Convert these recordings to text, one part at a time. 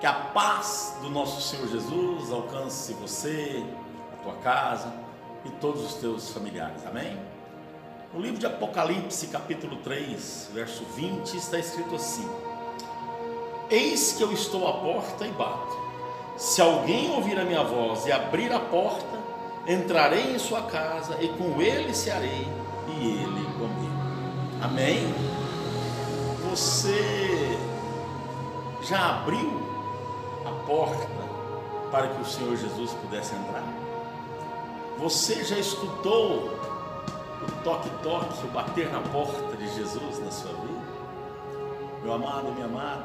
Que a paz do nosso Senhor Jesus alcance você, a tua casa e todos os teus familiares. Amém? No livro de Apocalipse, capítulo 3, verso 20, está escrito assim: Eis que eu estou à porta e bato. Se alguém ouvir a minha voz e abrir a porta, entrarei em sua casa e com ele cearei e ele comigo. Amém? Você já abriu a porta para que o Senhor Jesus pudesse entrar? Você já escutou o toque-toque, o bater na porta de Jesus na sua vida? Meu amado, minha amada,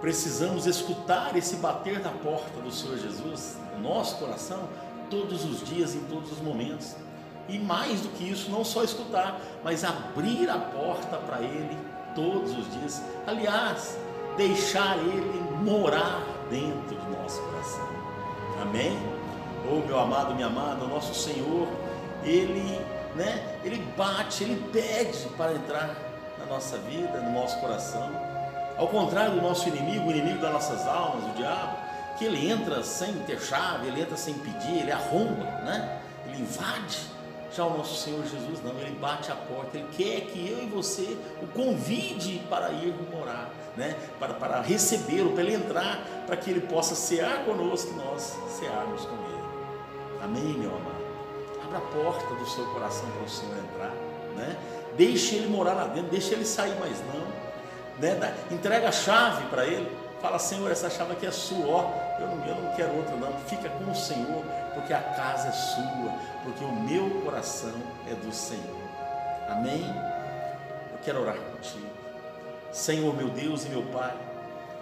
precisamos escutar esse bater na porta do Senhor Jesus no nosso coração todos os dias, em todos os momentos. E mais do que isso, não só escutar, mas abrir a porta para Ele todos os dias. Aliás, deixar Ele morar dentro do nosso coração. Amém? Oh, meu amado, minha amada, o nosso Senhor, Ele, né, Ele bate, Ele pede para entrar na nossa vida, no nosso coração. Ao contrário do nosso inimigo, o inimigo das nossas almas, o diabo, que ele entra sem ter chave, ele entra sem pedir, ele arromba, né? Ele invade. Já o nosso Senhor Jesus não, ele bate a porta, ele quer que eu e você o convide para ir morar, né? Para, para recebê-lo, para ele entrar, para que ele possa cear conosco e nós cearmos com ele. Amém, meu amado? Abra a porta do seu coração para o Senhor entrar, né? Deixe ele morar lá dentro, deixe ele sair mais não, né? Entrega a chave para ele. Fala, Senhor, essa chave aqui é sua, ó. Eu não, eu não quero outra, não. Fica com o Senhor, porque a casa é sua, porque o meu coração é do Senhor. Amém? Eu quero orar contigo. Senhor, meu Deus e meu Pai,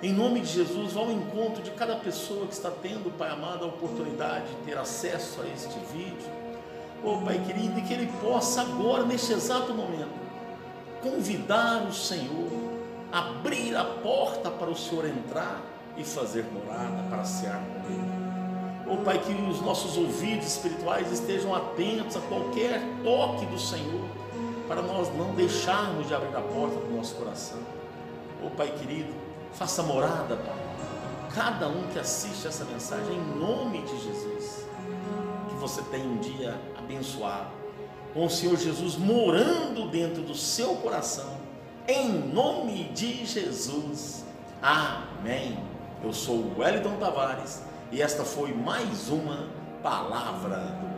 em nome de Jesus, vá ao encontro de cada pessoa que está tendo, Pai amado, a oportunidade de ter acesso a este vídeo. Oh, Pai querido, e que ele possa agora, neste exato momento, convidar o Senhor abrir a porta para o Senhor entrar e fazer morada para cear com Ele. Oh Pai, que os nossos ouvidos espirituais estejam atentos a qualquer toque do Senhor, para nós não deixarmos de abrir a porta do nosso coração. Oh Pai querido, faça morada, Pai. Cada um que assiste essa mensagem, em nome de Jesus, que você tenha um dia abençoado, com o Senhor Jesus morando dentro do seu coração em nome de Jesus. Amém. Eu sou o Wellington Tavares e esta foi mais uma palavra do